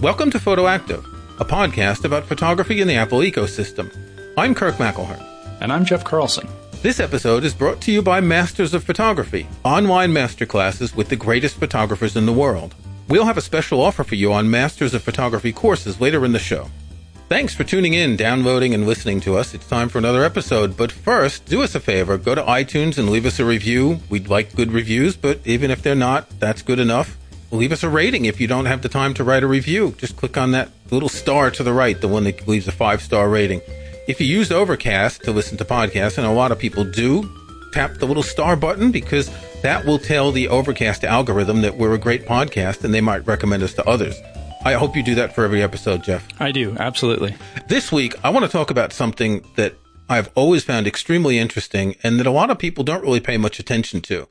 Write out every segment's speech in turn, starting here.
Welcome to Photoactive, a podcast about photography in the Apple ecosystem. I'm Kirk McElhearn. And I'm Jeff Carlson. This episode is brought to you by Masters of Photography, online masterclasses with the greatest photographers in the world. We'll have a special offer for you on Masters of Photography courses later in the show. Thanks for tuning in, downloading, and listening to us. It's time for another episode. But first, do us a favor go to iTunes and leave us a review. We'd like good reviews, but even if they're not, that's good enough. Leave us a rating if you don't have the time to write a review. Just click on that little star to the right, the one that leaves a five star rating. If you use Overcast to listen to podcasts, and a lot of people do, tap the little star button because that will tell the Overcast algorithm that we're a great podcast and they might recommend us to others. I hope you do that for every episode, Jeff. I do, absolutely. This week, I want to talk about something that I've always found extremely interesting and that a lot of people don't really pay much attention to.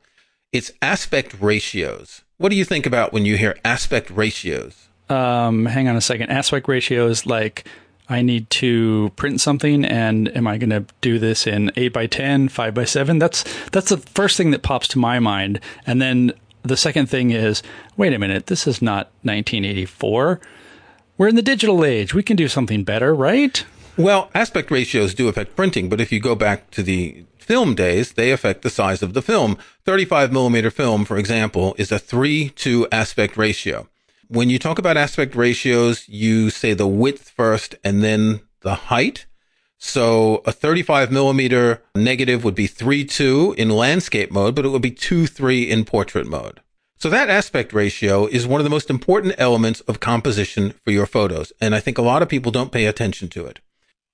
It's aspect ratios. What do you think about when you hear aspect ratios? Um, hang on a second. Aspect ratios like I need to print something and am I going to do this in 8 by 10, 5 by 7? That's that's the first thing that pops to my mind. And then the second thing is, wait a minute, this is not 1984. We're in the digital age. We can do something better, right? Well, aspect ratios do affect printing, but if you go back to the film days, they affect the size of the film. 35 millimeter film, for example, is a 3 2 aspect ratio. When you talk about aspect ratios, you say the width first and then the height. So a 35 millimeter negative would be 3 2 in landscape mode, but it would be 2 3 in portrait mode. So that aspect ratio is one of the most important elements of composition for your photos. And I think a lot of people don't pay attention to it.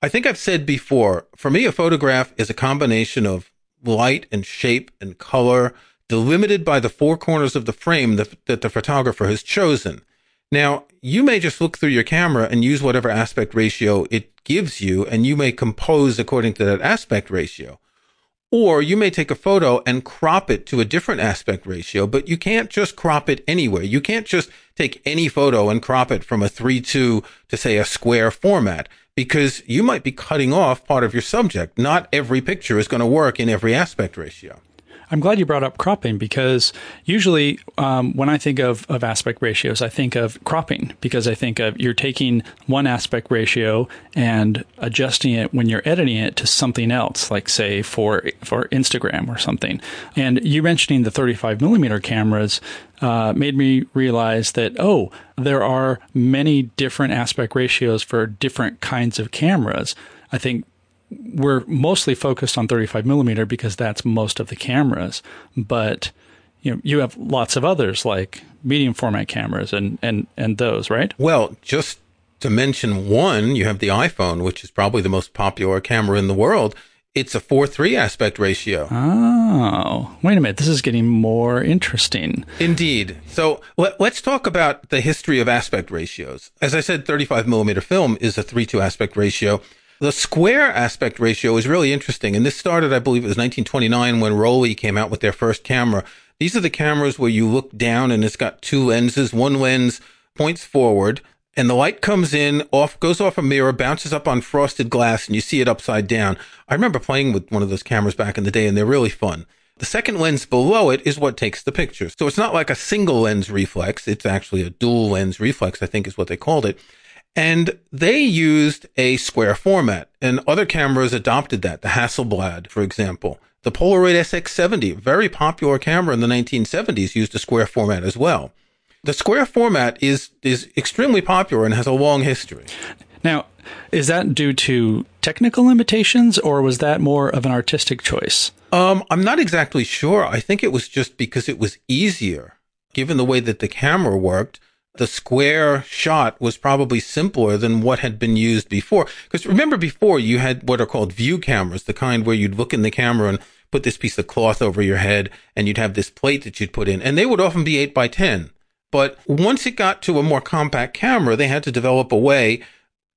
I think I've said before, for me, a photograph is a combination of light and shape and color delimited by the four corners of the frame that, that the photographer has chosen. Now, you may just look through your camera and use whatever aspect ratio it gives you, and you may compose according to that aspect ratio. Or you may take a photo and crop it to a different aspect ratio, but you can't just crop it anywhere. You can't just take any photo and crop it from a 3-2 to say a square format because you might be cutting off part of your subject. Not every picture is going to work in every aspect ratio. I'm glad you brought up cropping because usually um, when I think of, of aspect ratios, I think of cropping because I think of you're taking one aspect ratio and adjusting it when you're editing it to something else, like say for for Instagram or something. And you mentioning the 35 millimeter cameras uh, made me realize that oh, there are many different aspect ratios for different kinds of cameras. I think we're mostly focused on 35 millimeter because that's most of the cameras, but you know you have lots of others like medium format cameras and and and those right? Well just to mention one you have the iphone which is probably the most popular camera in the world. It's a 4-3 aspect ratio. Oh wait a minute. This is getting more interesting. Indeed. So let, us talk about the history of aspect ratios. As i said 35 millimeter film is a 3-2 aspect ratio the square aspect ratio is really interesting. And this started, I believe it was 1929 when Rollei came out with their first camera. These are the cameras where you look down and it's got two lenses. One lens points forward and the light comes in, off, goes off a mirror, bounces up on frosted glass and you see it upside down. I remember playing with one of those cameras back in the day and they're really fun. The second lens below it is what takes the picture. So it's not like a single lens reflex. It's actually a dual lens reflex, I think is what they called it. And they used a square format and other cameras adopted that. The Hasselblad, for example. The Polaroid SX70, very popular camera in the 1970s, used a square format as well. The square format is, is extremely popular and has a long history. Now, is that due to technical limitations or was that more of an artistic choice? Um, I'm not exactly sure. I think it was just because it was easier, given the way that the camera worked the square shot was probably simpler than what had been used before. Because remember before you had what are called view cameras, the kind where you'd look in the camera and put this piece of cloth over your head and you'd have this plate that you'd put in and they would often be eight by 10. But once it got to a more compact camera, they had to develop a way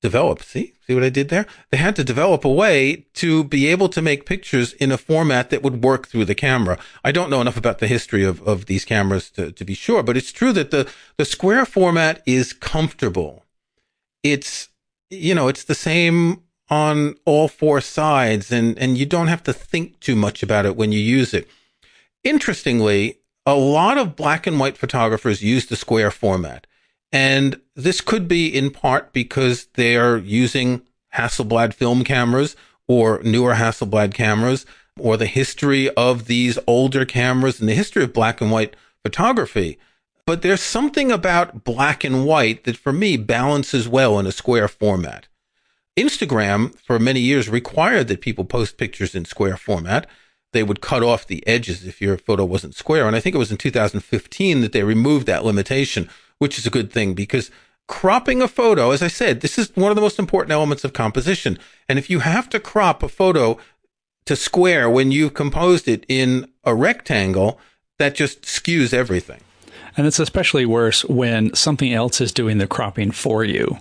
develop. See, see what I did there? They had to develop a way to be able to make pictures in a format that would work through the camera. I don't know enough about the history of, of these cameras to, to be sure, but it's true that the, the square format is comfortable. It's, you know, it's the same on all four sides and, and you don't have to think too much about it when you use it. Interestingly, a lot of black and white photographers use the square format. And this could be in part because they are using Hasselblad film cameras or newer Hasselblad cameras or the history of these older cameras and the history of black and white photography. But there's something about black and white that for me balances well in a square format. Instagram for many years required that people post pictures in square format. They would cut off the edges if your photo wasn't square. And I think it was in 2015 that they removed that limitation, which is a good thing because cropping a photo, as I said, this is one of the most important elements of composition. And if you have to crop a photo to square when you've composed it in a rectangle, that just skews everything. And it's especially worse when something else is doing the cropping for you.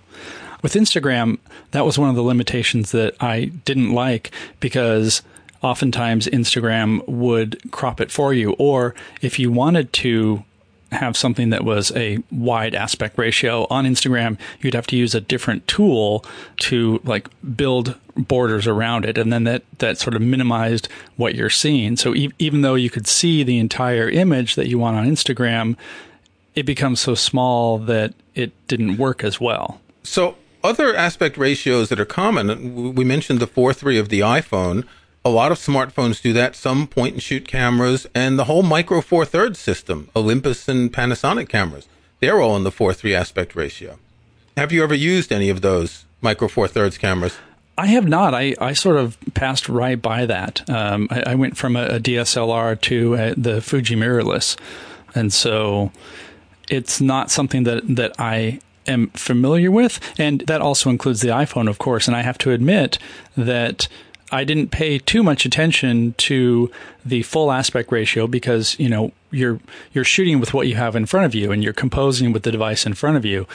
With Instagram, that was one of the limitations that I didn't like because oftentimes Instagram would crop it for you. Or if you wanted to have something that was a wide aspect ratio on Instagram, you'd have to use a different tool to like build borders around it. And then that, that sort of minimized what you're seeing. So e- even though you could see the entire image that you want on Instagram, it becomes so small that it didn't work as well. So other aspect ratios that are common, we mentioned the 4 3 of the iPhone. A lot of smartphones do that, some point and shoot cameras, and the whole Micro Four Thirds system, Olympus and Panasonic cameras, they're all in the 4 3 aspect ratio. Have you ever used any of those Micro Four Thirds cameras? I have not. I, I sort of passed right by that. Um, I, I, went from a, a DSLR to a, the Fuji mirrorless, and so it's not something that that I am familiar with, and that also includes the iPhone, of course. And I have to admit that I didn't pay too much attention to the full aspect ratio because you know you're you're shooting with what you have in front of you and you're composing with the device in front of you.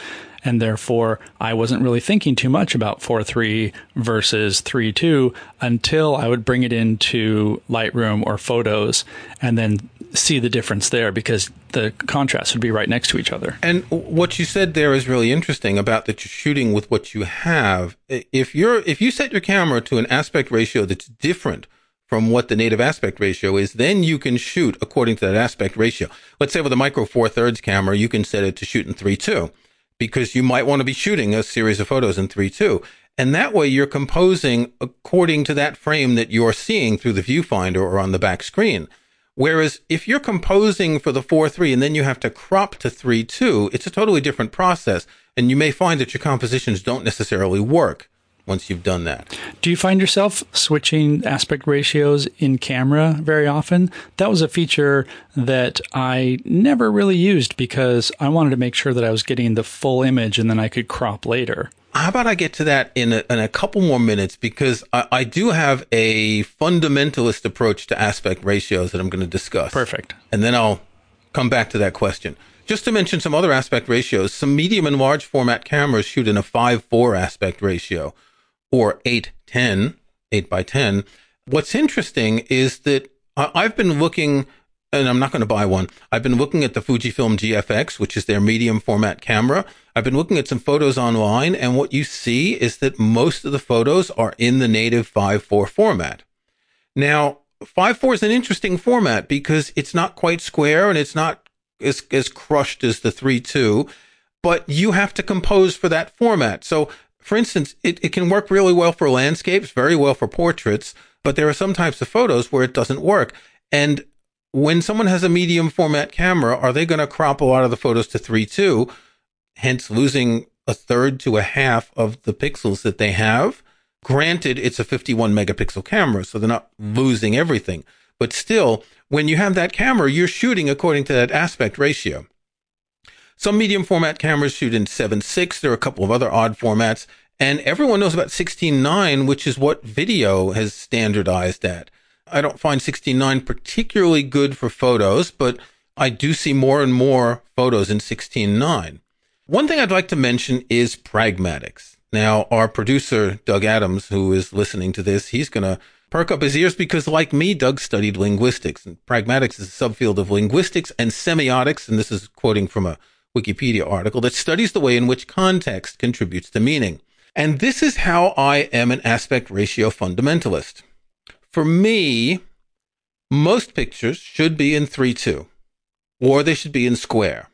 And therefore I wasn't really thinking too much about four three versus three two until I would bring it into Lightroom or Photos and then see the difference there because the contrast would be right next to each other. And what you said there is really interesting about that you're shooting with what you have. If you're if you set your camera to an aspect ratio that's different from what the native aspect ratio is, then you can shoot according to that aspect ratio. Let's say with a micro four thirds camera, you can set it to shoot in three two because you might want to be shooting a series of photos in 3.2. And that way you're composing according to that frame that you're seeing through the viewfinder or on the back screen. Whereas if you're composing for the 4 3 and then you have to crop to 3 2, it's a totally different process. And you may find that your compositions don't necessarily work once you've done that. Do you find yourself switching aspect ratios in camera very often? That was a feature that I never really used because I wanted to make sure that I was getting the full image and then I could crop later. How about I get to that in a, in a couple more minutes because I, I do have a fundamentalist approach to aspect ratios that I'm going to discuss. Perfect. And then I'll come back to that question. Just to mention some other aspect ratios, some medium and large format cameras shoot in a 5 4 aspect ratio, or 8 10, 8 by 10. What's interesting is that I've been looking, and I'm not going to buy one. I've been looking at the Fujifilm GFX, which is their medium format camera. I've been looking at some photos online, and what you see is that most of the photos are in the native 5.4 format. Now, 5.4 is an interesting format because it's not quite square and it's not as, as crushed as the 3.2, but you have to compose for that format. So for instance, it, it can work really well for landscapes, very well for portraits, but there are some types of photos where it doesn't work. And when someone has a medium format camera, are they going to crop a lot of the photos to 3.2, hence losing a third to a half of the pixels that they have? Granted, it's a 51 megapixel camera, so they're not losing everything. But still, when you have that camera, you're shooting according to that aspect ratio. Some medium format cameras shoot in 7.6. There are a couple of other odd formats. And everyone knows about 16.9, which is what video has standardized at. I don't find 16.9 particularly good for photos, but I do see more and more photos in 16.9. One thing I'd like to mention is pragmatics. Now, our producer, Doug Adams, who is listening to this, he's going to perk up his ears because, like me, Doug studied linguistics. And pragmatics is a subfield of linguistics and semiotics. And this is quoting from a Wikipedia article that studies the way in which context contributes to meaning. And this is how I am an aspect ratio fundamentalist. For me, most pictures should be in 3 2, or they should be in square.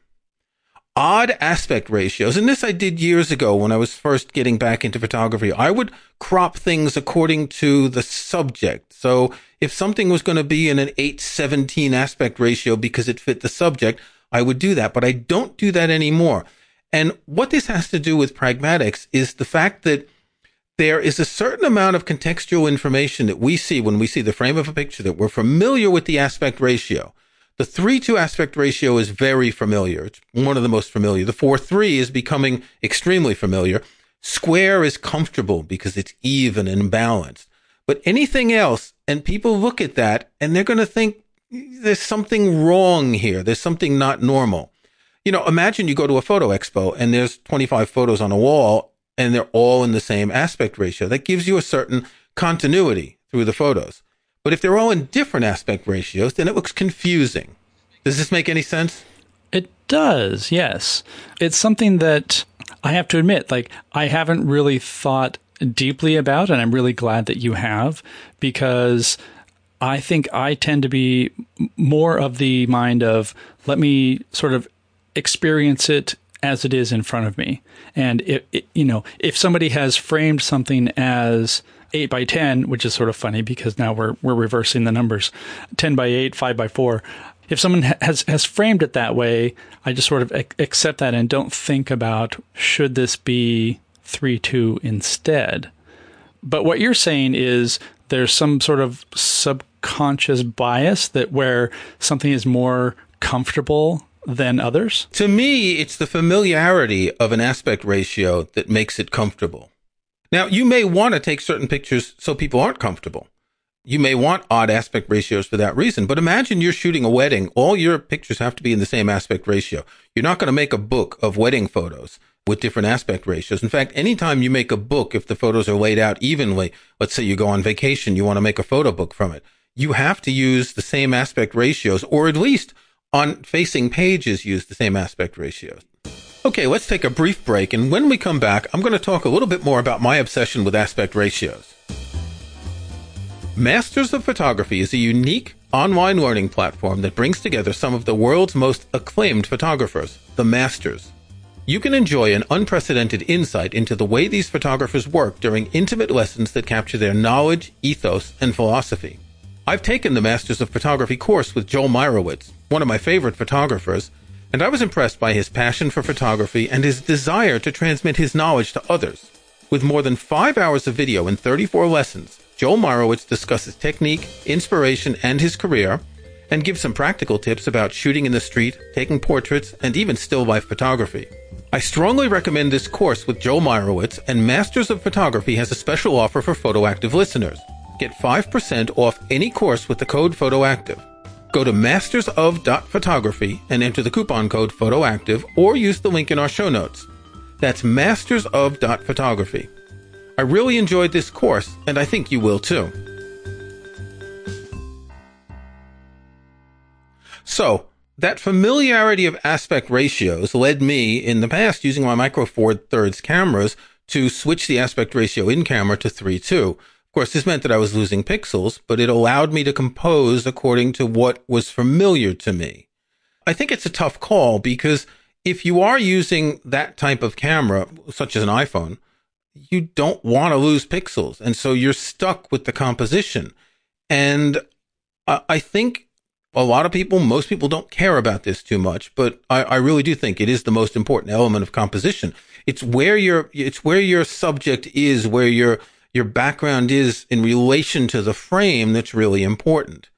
odd aspect ratios, and this I did years ago when I was first getting back into photography. I would crop things according to the subject. So if something was going to be in an 817 aspect ratio because it fit the subject, I would do that, but I don't do that anymore. And what this has to do with pragmatics is the fact that there is a certain amount of contextual information that we see when we see the frame of a picture that we're familiar with the aspect ratio. The 3 2 aspect ratio is very familiar. It's one of the most familiar. The 4 3 is becoming extremely familiar. Square is comfortable because it's even and balanced. But anything else, and people look at that and they're going to think there's something wrong here. There's something not normal. You know, imagine you go to a photo expo and there's 25 photos on a wall and they're all in the same aspect ratio. That gives you a certain continuity through the photos. But if they're all in different aspect ratios, then it looks confusing. Does this make any sense? It does, yes. It's something that I have to admit, like, I haven't really thought deeply about, and I'm really glad that you have, because I think I tend to be more of the mind of let me sort of experience it as it is in front of me. And if, you know, if somebody has framed something as eight by ten, which is sort of funny because now we're we're reversing the numbers, ten by eight, five by four. If someone has has framed it that way, I just sort of accept that and don't think about should this be three two instead. But what you're saying is there's some sort of subconscious bias that where something is more comfortable than others? To me, it's the familiarity of an aspect ratio that makes it comfortable. Now, you may want to take certain pictures so people aren't comfortable. You may want odd aspect ratios for that reason, but imagine you're shooting a wedding. All your pictures have to be in the same aspect ratio. You're not going to make a book of wedding photos with different aspect ratios. In fact, anytime you make a book, if the photos are laid out evenly, let's say you go on vacation, you want to make a photo book from it, you have to use the same aspect ratios, or at least on facing pages use the same aspect ratios. Okay, let's take a brief break, and when we come back, I'm going to talk a little bit more about my obsession with aspect ratios. Masters of Photography is a unique online learning platform that brings together some of the world's most acclaimed photographers, the Masters. You can enjoy an unprecedented insight into the way these photographers work during intimate lessons that capture their knowledge, ethos, and philosophy. I've taken the Masters of Photography course with Joel Meyerowitz, one of my favorite photographers, and I was impressed by his passion for photography and his desire to transmit his knowledge to others. With more than five hours of video and 34 lessons, Joel Meyerowitz discusses technique, inspiration, and his career, and gives some practical tips about shooting in the street, taking portraits, and even still life photography. I strongly recommend this course with Joel Meyerowitz, and Masters of Photography has a special offer for PhotoActive listeners. Get 5% off any course with the code PhotoActive. Go to mastersof.photography and enter the coupon code PhotoActive or use the link in our show notes. That's mastersof.photography. I really enjoyed this course, and I think you will too. So, that familiarity of aspect ratios led me in the past using my Micro Four Thirds cameras to switch the aspect ratio in camera to 3 2 course, this meant that I was losing pixels, but it allowed me to compose according to what was familiar to me. I think it's a tough call because if you are using that type of camera, such as an iPhone, you don't want to lose pixels. And so you're stuck with the composition. And I think a lot of people, most people don't care about this too much, but I, I really do think it is the most important element of composition. It's where your, it's where your subject is, where your, your background is in relation to the frame that's really important.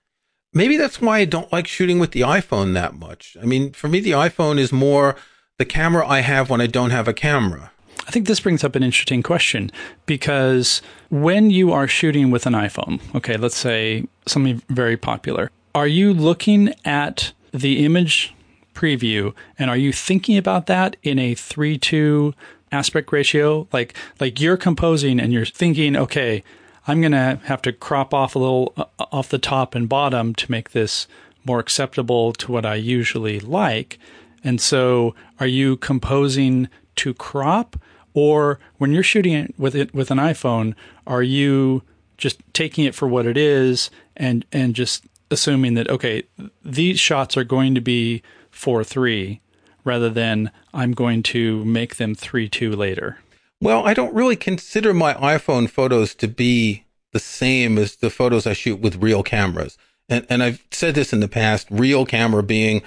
Maybe that's why I don't like shooting with the iPhone that much. I mean, for me, the iPhone is more the camera I have when I don't have a camera. I think this brings up an interesting question because when you are shooting with an iPhone, okay, let's say something very popular, are you looking at the image preview and are you thinking about that in a 3 2 aspect ratio like like you're composing and you're thinking okay i'm going to have to crop off a little uh, off the top and bottom to make this more acceptable to what i usually like. And so are you composing to crop? Or when you're shooting it with it with an iphone are you just taking it for what it is and and just assuming that okay these shots are going to be 4 3 rather than I'm going to make them 3 2 later? Well, I don't really consider my iPhone photos to be the same as the photos I shoot with real cameras. And, and I've said this in the past, real camera being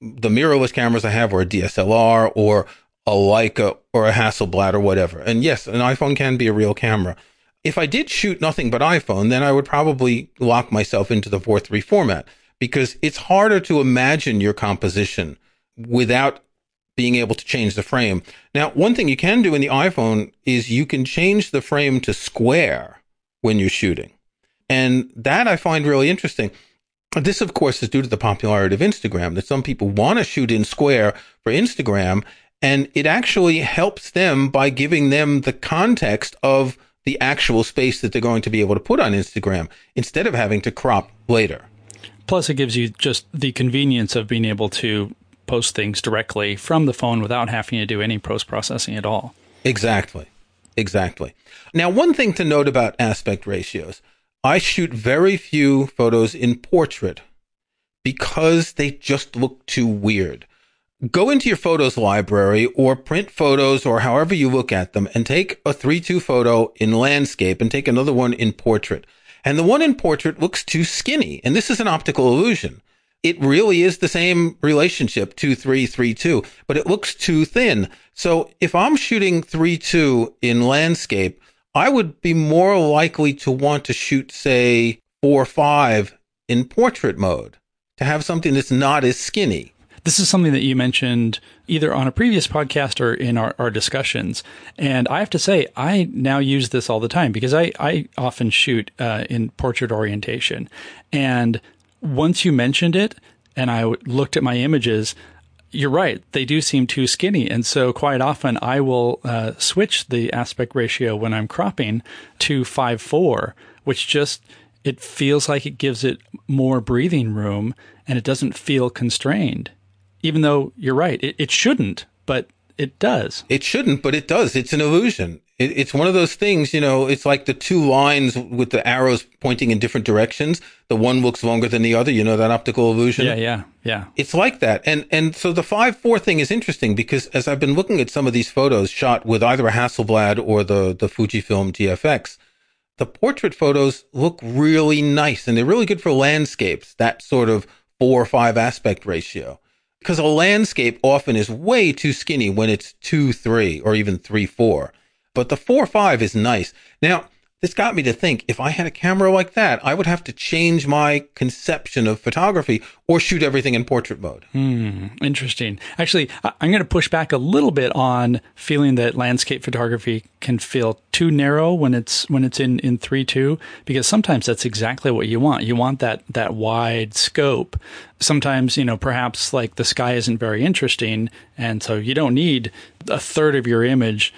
the mirrorless cameras I have or a DSLR or a Leica or a Hasselblad or whatever. And yes, an iPhone can be a real camera. If I did shoot nothing but iPhone, then I would probably lock myself into the 4 3 format because it's harder to imagine your composition without being able to change the frame. Now, one thing you can do in the iPhone is you can change the frame to square when you're shooting. And that I find really interesting. This, of course, is due to the popularity of Instagram, that some people want to shoot in square for Instagram. And it actually helps them by giving them the context of the actual space that they're going to be able to put on Instagram instead of having to crop later. Plus, it gives you just the convenience of being able to post things directly from the phone without having to do any post processing at all. Exactly. Exactly. Now, one thing to note about aspect ratios I shoot very few photos in portrait because they just look too weird. Go into your photos library or print photos or however you look at them and take a 3-2 photo in landscape and take another one in portrait. And the one in portrait looks too skinny. And this is an optical illusion. It really is the same relationship, 2-3-3-2, but it looks too thin. So if I'm shooting 3-2 in landscape, I would be more likely to want to shoot, say, four, five in portrait mode to have something that's not as skinny. This is something that you mentioned either on a previous podcast or in our, our discussions. And I have to say, I now use this all the time because I, I often shoot uh, in portrait orientation. And once you mentioned it and I looked at my images, you're right. They do seem too skinny. And so quite often I will uh, switch the aspect ratio when I'm cropping to 5.4, which just, it feels like it gives it more breathing room and it doesn't feel constrained. Even though you're right, it, it shouldn't, but it does. It shouldn't, but it does. It's an illusion. It, it's one of those things, you know, it's like the two lines with the arrows pointing in different directions. The one looks longer than the other. You know, that optical illusion. Yeah, yeah, yeah. It's like that. And, and so the 5-4 thing is interesting because as I've been looking at some of these photos shot with either a Hasselblad or the, the Fujifilm GFX, the portrait photos look really nice and they're really good for landscapes, that sort of four or five aspect ratio because a landscape often is way too skinny when it's two, three, or even three, four. But the 4.5 is nice. Now, this got me to think if I had a camera like that, I would have to change my conception of photography or shoot everything in portrait mode. Hmm, interesting. Actually, I'm going to push back a little bit on feeling that landscape photography can feel too narrow when it's when it's in in 3.2 because sometimes that's exactly what you want. You want that that wide scope. Sometimes, you know, perhaps like the sky isn't very interesting and so you don't need a third of your image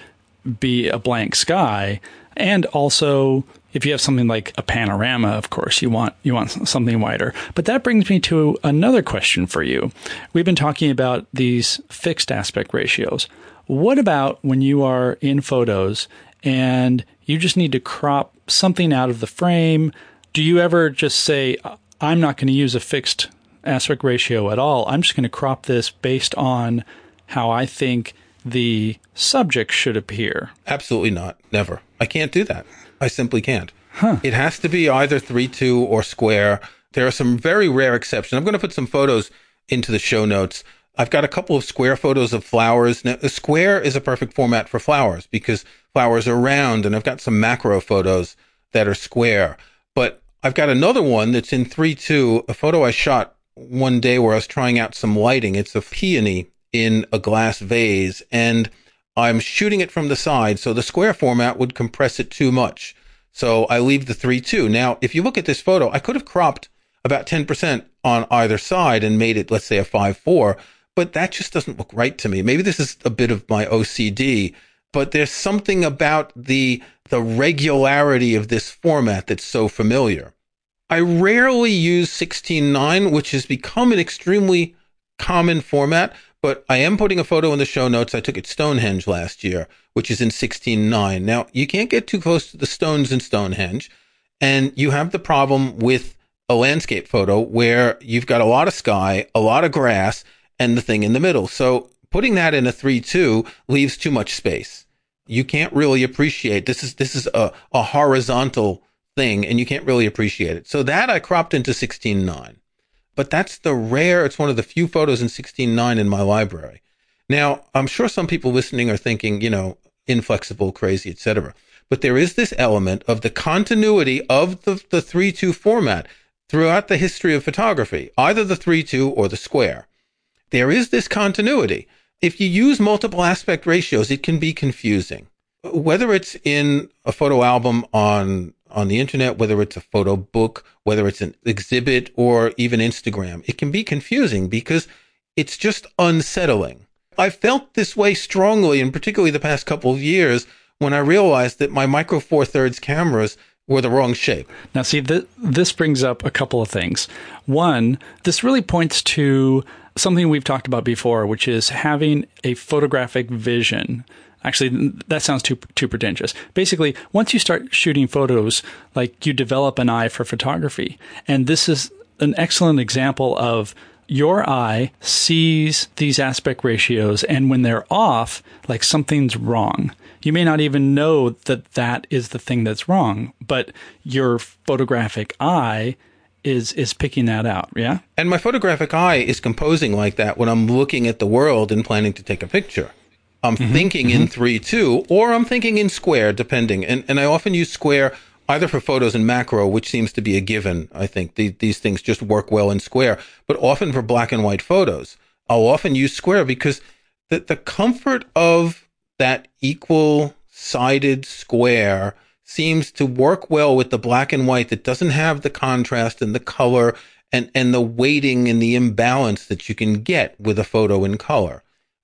be a blank sky. And also, if you have something like a panorama, of course, you want you want something wider. But that brings me to another question for you. We've been talking about these fixed aspect ratios. What about when you are in photos and you just need to crop something out of the frame? Do you ever just say, I'm not going to use a fixed aspect ratio at all. I'm just going to crop this based on how I think the subject should appear. Absolutely not. Never. I can't do that. I simply can't. Huh. It has to be either 3 2 or square. There are some very rare exceptions. I'm going to put some photos into the show notes. I've got a couple of square photos of flowers. Now, square is a perfect format for flowers because flowers are round, and I've got some macro photos that are square. But I've got another one that's in 3 2, a photo I shot one day where I was trying out some lighting. It's a peony in a glass vase and I'm shooting it from the side. So the square format would compress it too much. So I leave the 3-2. Now, if you look at this photo, I could have cropped about 10% on either side and made it, let's say a 5-4, but that just doesn't look right to me. Maybe this is a bit of my OCD, but there's something about the, the regularity of this format that's so familiar. I rarely use 16.9, which has become an extremely common format, but I am putting a photo in the show notes. I took at Stonehenge last year, which is in 16.9. Now, you can't get too close to the stones in Stonehenge. And you have the problem with a landscape photo where you've got a lot of sky, a lot of grass, and the thing in the middle. So putting that in a 3-2 leaves too much space. You can't really appreciate this is this is a, a horizontal thing and you can't really appreciate it. So that I cropped into 16.9. But that's the rare, it's one of the few photos in 16.9 in my library. Now, I'm sure some people listening are thinking, you know, inflexible, crazy, etc. But there is this element of the continuity of the, the 3-2 format throughout the history of photography, either the 3-2 or the square. There is this continuity. If you use multiple aspect ratios, it can be confusing. Whether it's in a photo album on on the internet, whether it's a photo book, whether it's an exhibit or even Instagram. It can be confusing because it's just unsettling. I felt this way strongly, and particularly the past couple of years when I realized that my micro four thirds cameras were the wrong shape. Now, see, th- this brings up a couple of things. One, this really points to something we've talked about before, which is having a photographic vision Actually, that sounds too too pretentious. Basically, once you start shooting photos, like you develop an eye for photography, and this is an excellent example of your eye sees these aspect ratios, and when they're off, like something's wrong. You may not even know that that is the thing that's wrong, but your photographic eye is is picking that out. Yeah. And my photographic eye is composing like that when I'm looking at the world and planning to take a picture. I'm mm-hmm, thinking mm-hmm. in three two, or I'm thinking in square, depending. And and I often use square either for photos and macro, which seems to be a given. I think the, these things just work well in square, but often for black and white photos, I'll often use square because the the comfort of that equal sided square seems to work well with the black and white that doesn't have the contrast and the color and, and the weighting and the imbalance that you can get with a photo in color.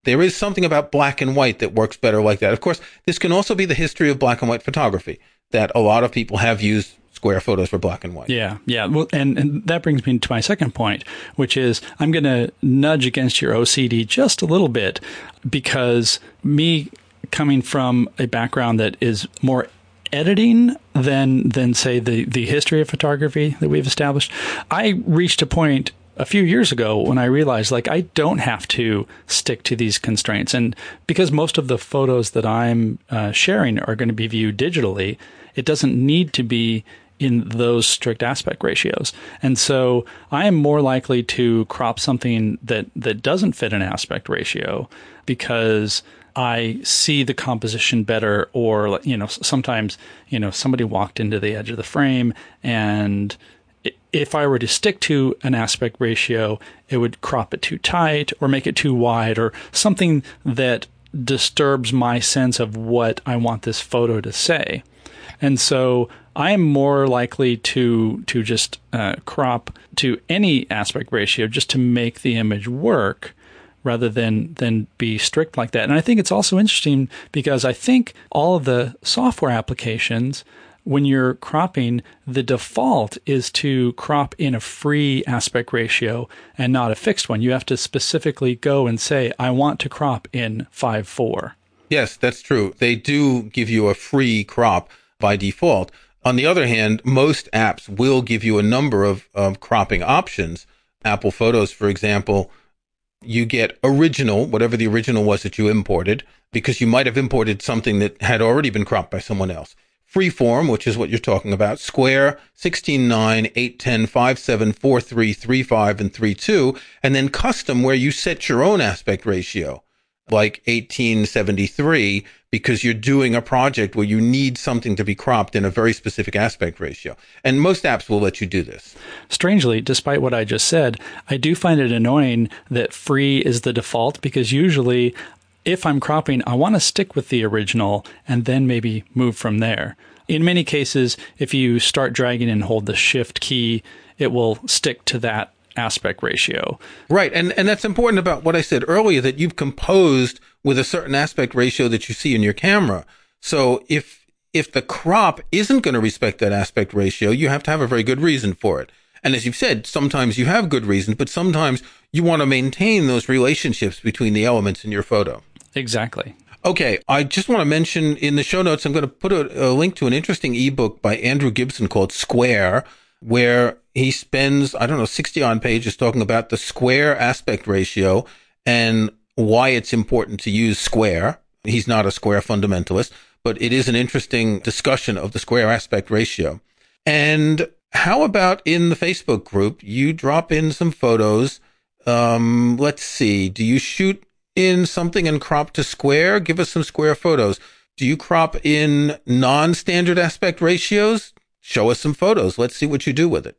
There is something about black and white that works better like that. Of course, this can also be the history of black and white photography that a lot of people have used square photos for black and white. Yeah, yeah. Well, and, and that brings me to my second point, which is I'm going to nudge against your OCD just a little bit because me coming from a background that is more editing than than say the the history of photography that we've established, I reached a point a few years ago when I realized like I don't have to stick to these constraints. And because most of the photos that I'm uh, sharing are going to be viewed digitally, it doesn't need to be in those strict aspect ratios. And so I am more likely to crop something that, that doesn't fit an aspect ratio because I see the composition better or you know sometimes you know somebody walked into the edge of the frame and if I were to stick to an aspect ratio, it would crop it too tight or make it too wide or something that disturbs my sense of what I want this photo to say. And so I am more likely to to just uh, crop to any aspect ratio just to make the image work rather than than be strict like that. And I think it's also interesting because I think all of the software applications when you're cropping, the default is to crop in a free aspect ratio and not a fixed one. You have to specifically go and say, I want to crop in 5 4. Yes, that's true. They do give you a free crop by default. On the other hand, most apps will give you a number of, of cropping options. Apple Photos, for example, you get original, whatever the original was that you imported, because you might have imported something that had already been cropped by someone else. Freeform, which is what you're talking about, square, 16, 9, 8, 10, 5, 7, 4, 3, 3, 5, and 3, 2, and then custom where you set your own aspect ratio, like 1873, because you're doing a project where you need something to be cropped in a very specific aspect ratio. And most apps will let you do this. Strangely, despite what I just said, I do find it annoying that free is the default because usually if I'm cropping, I want to stick with the original and then maybe move from there. In many cases, if you start dragging and hold the shift key, it will stick to that aspect ratio. Right. And and that's important about what I said earlier that you've composed with a certain aspect ratio that you see in your camera. So if if the crop isn't going to respect that aspect ratio, you have to have a very good reason for it. And as you've said, sometimes you have good reasons, but sometimes you want to maintain those relationships between the elements in your photo. Exactly. Okay, I just want to mention in the show notes, I'm going to put a, a, link to an interesting ebook by Andrew Gibson called Square, where he spends, I don't know, 60 on pages talking about the square aspect ratio and why it's important to use square. He's not a square fundamentalist, but it is an interesting discussion of the square aspect ratio. And how about in the Facebook group, you drop in some photos? Um, let's see. Do you shoot in something and crop to square? Give us some square photos. Do you crop in non standard aspect ratios? Show us some photos. Let's see what you do with it.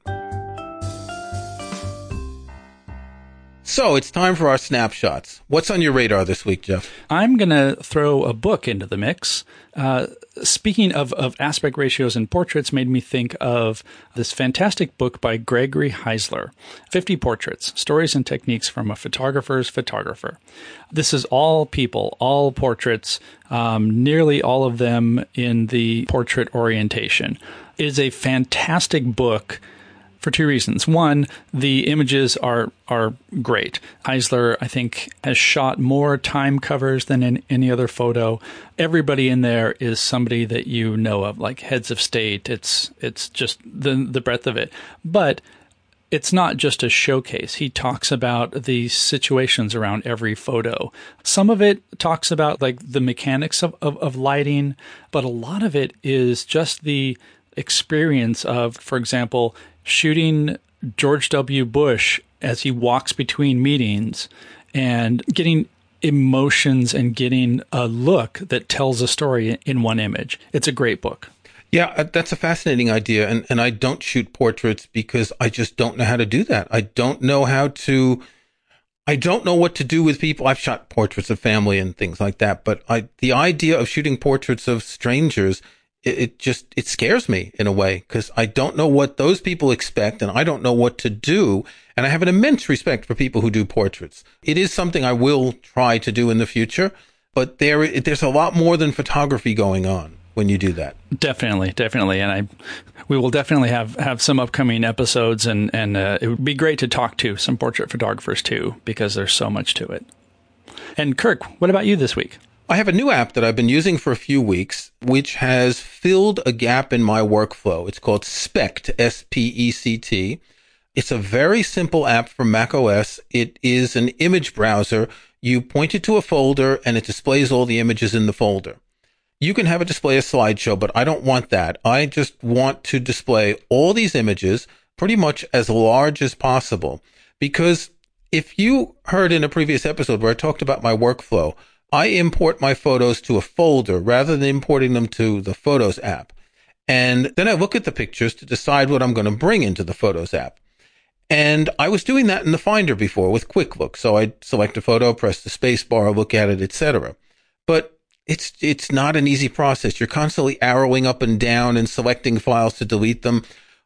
So it's time for our snapshots. What's on your radar this week, Jeff? I'm going to throw a book into the mix. Uh, speaking of, of aspect ratios and portraits, made me think of this fantastic book by Gregory Heisler 50 Portraits Stories and Techniques from a Photographer's Photographer. This is all people, all portraits, um, nearly all of them in the portrait orientation. It is a fantastic book for two reasons. One, the images are are great. Heisler, I think, has shot more time covers than in any other photo. Everybody in there is somebody that you know of, like heads of state. It's it's just the the breadth of it. But it's not just a showcase. He talks about the situations around every photo. Some of it talks about like the mechanics of, of, of lighting, but a lot of it is just the experience of, for example, shooting George W. Bush as he walks between meetings and getting emotions and getting a look that tells a story in one image. It's a great book. Yeah, uh, that's a fascinating idea. And, and I don't shoot portraits because I just don't know how to do that. I don't know how to, I don't know what to do with people. I've shot portraits of family and things like that, but I, the idea of shooting portraits of strangers it, it just it scares me in a way because I don't know what those people expect and I don't know what to do. And I have an immense respect for people who do portraits. It is something I will try to do in the future, but there there's a lot more than photography going on when you do that. Definitely, definitely, and I we will definitely have have some upcoming episodes, and and uh, it would be great to talk to some portrait photographers too because there's so much to it. And Kirk, what about you this week? I have a new app that I've been using for a few weeks, which has filled a gap in my workflow. It's called Spect, S P E C T. It's a very simple app for Mac OS. It is an image browser. You point it to a folder and it displays all the images in the folder. You can have it display a slideshow, but I don't want that. I just want to display all these images pretty much as large as possible. Because if you heard in a previous episode where I talked about my workflow, I import my photos to a folder rather than importing them to the Photos app. And then I look at the pictures to decide what I'm going to bring into the Photos app. And I was doing that in the Finder before with Quick Look. So I'd select a photo, press the space bar, look at it, etc. But it's it's not an easy process. You're constantly arrowing up and down and selecting files to delete them.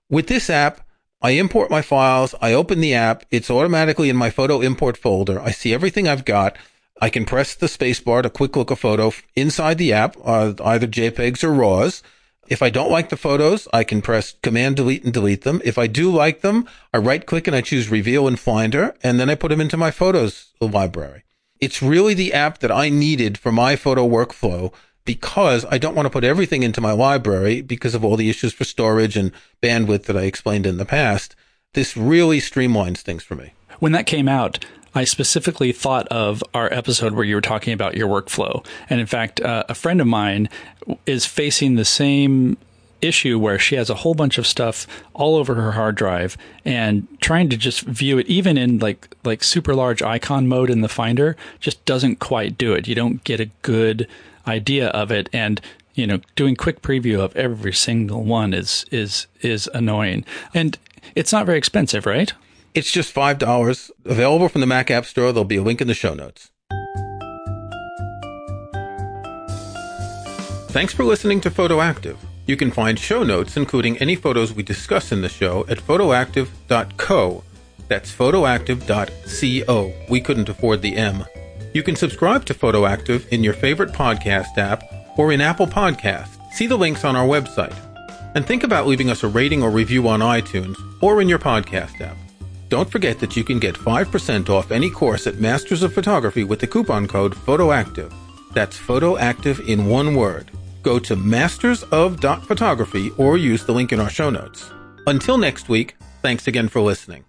With this app, I import my files, I open the app, it's automatically in my photo import folder. I see everything I've got. I can press the spacebar to quick look a photo inside the app, uh, either JPEGs or RAWs. If I don't like the photos, I can press Command Delete and delete them. If I do like them, I right click and I choose Reveal in Finder, and then I put them into my photos library. It's really the app that I needed for my photo workflow because I don't want to put everything into my library because of all the issues for storage and bandwidth that I explained in the past. This really streamlines things for me. When that came out, I specifically thought of our episode where you were talking about your workflow. And in fact, uh, a friend of mine is facing the same issue where she has a whole bunch of stuff all over her hard drive and trying to just view it even in like like super large icon mode in the finder just doesn't quite do it. You don't get a good idea of it. And you know doing quick preview of every single one is is is annoying. And it's not very expensive right it's just $5, available from the Mac App Store. There'll be a link in the show notes. Thanks for listening to Photoactive. You can find show notes, including any photos we discuss in the show, at photoactive.co. That's photoactive.co. We couldn't afford the M. You can subscribe to Photoactive in your favorite podcast app or in Apple Podcasts. See the links on our website. And think about leaving us a rating or review on iTunes or in your podcast app. Don't forget that you can get 5% off any course at Masters of Photography with the coupon code PHOTOACTIVE. That's PHOTOACTIVE in one word. Go to mastersof.photography or use the link in our show notes. Until next week, thanks again for listening.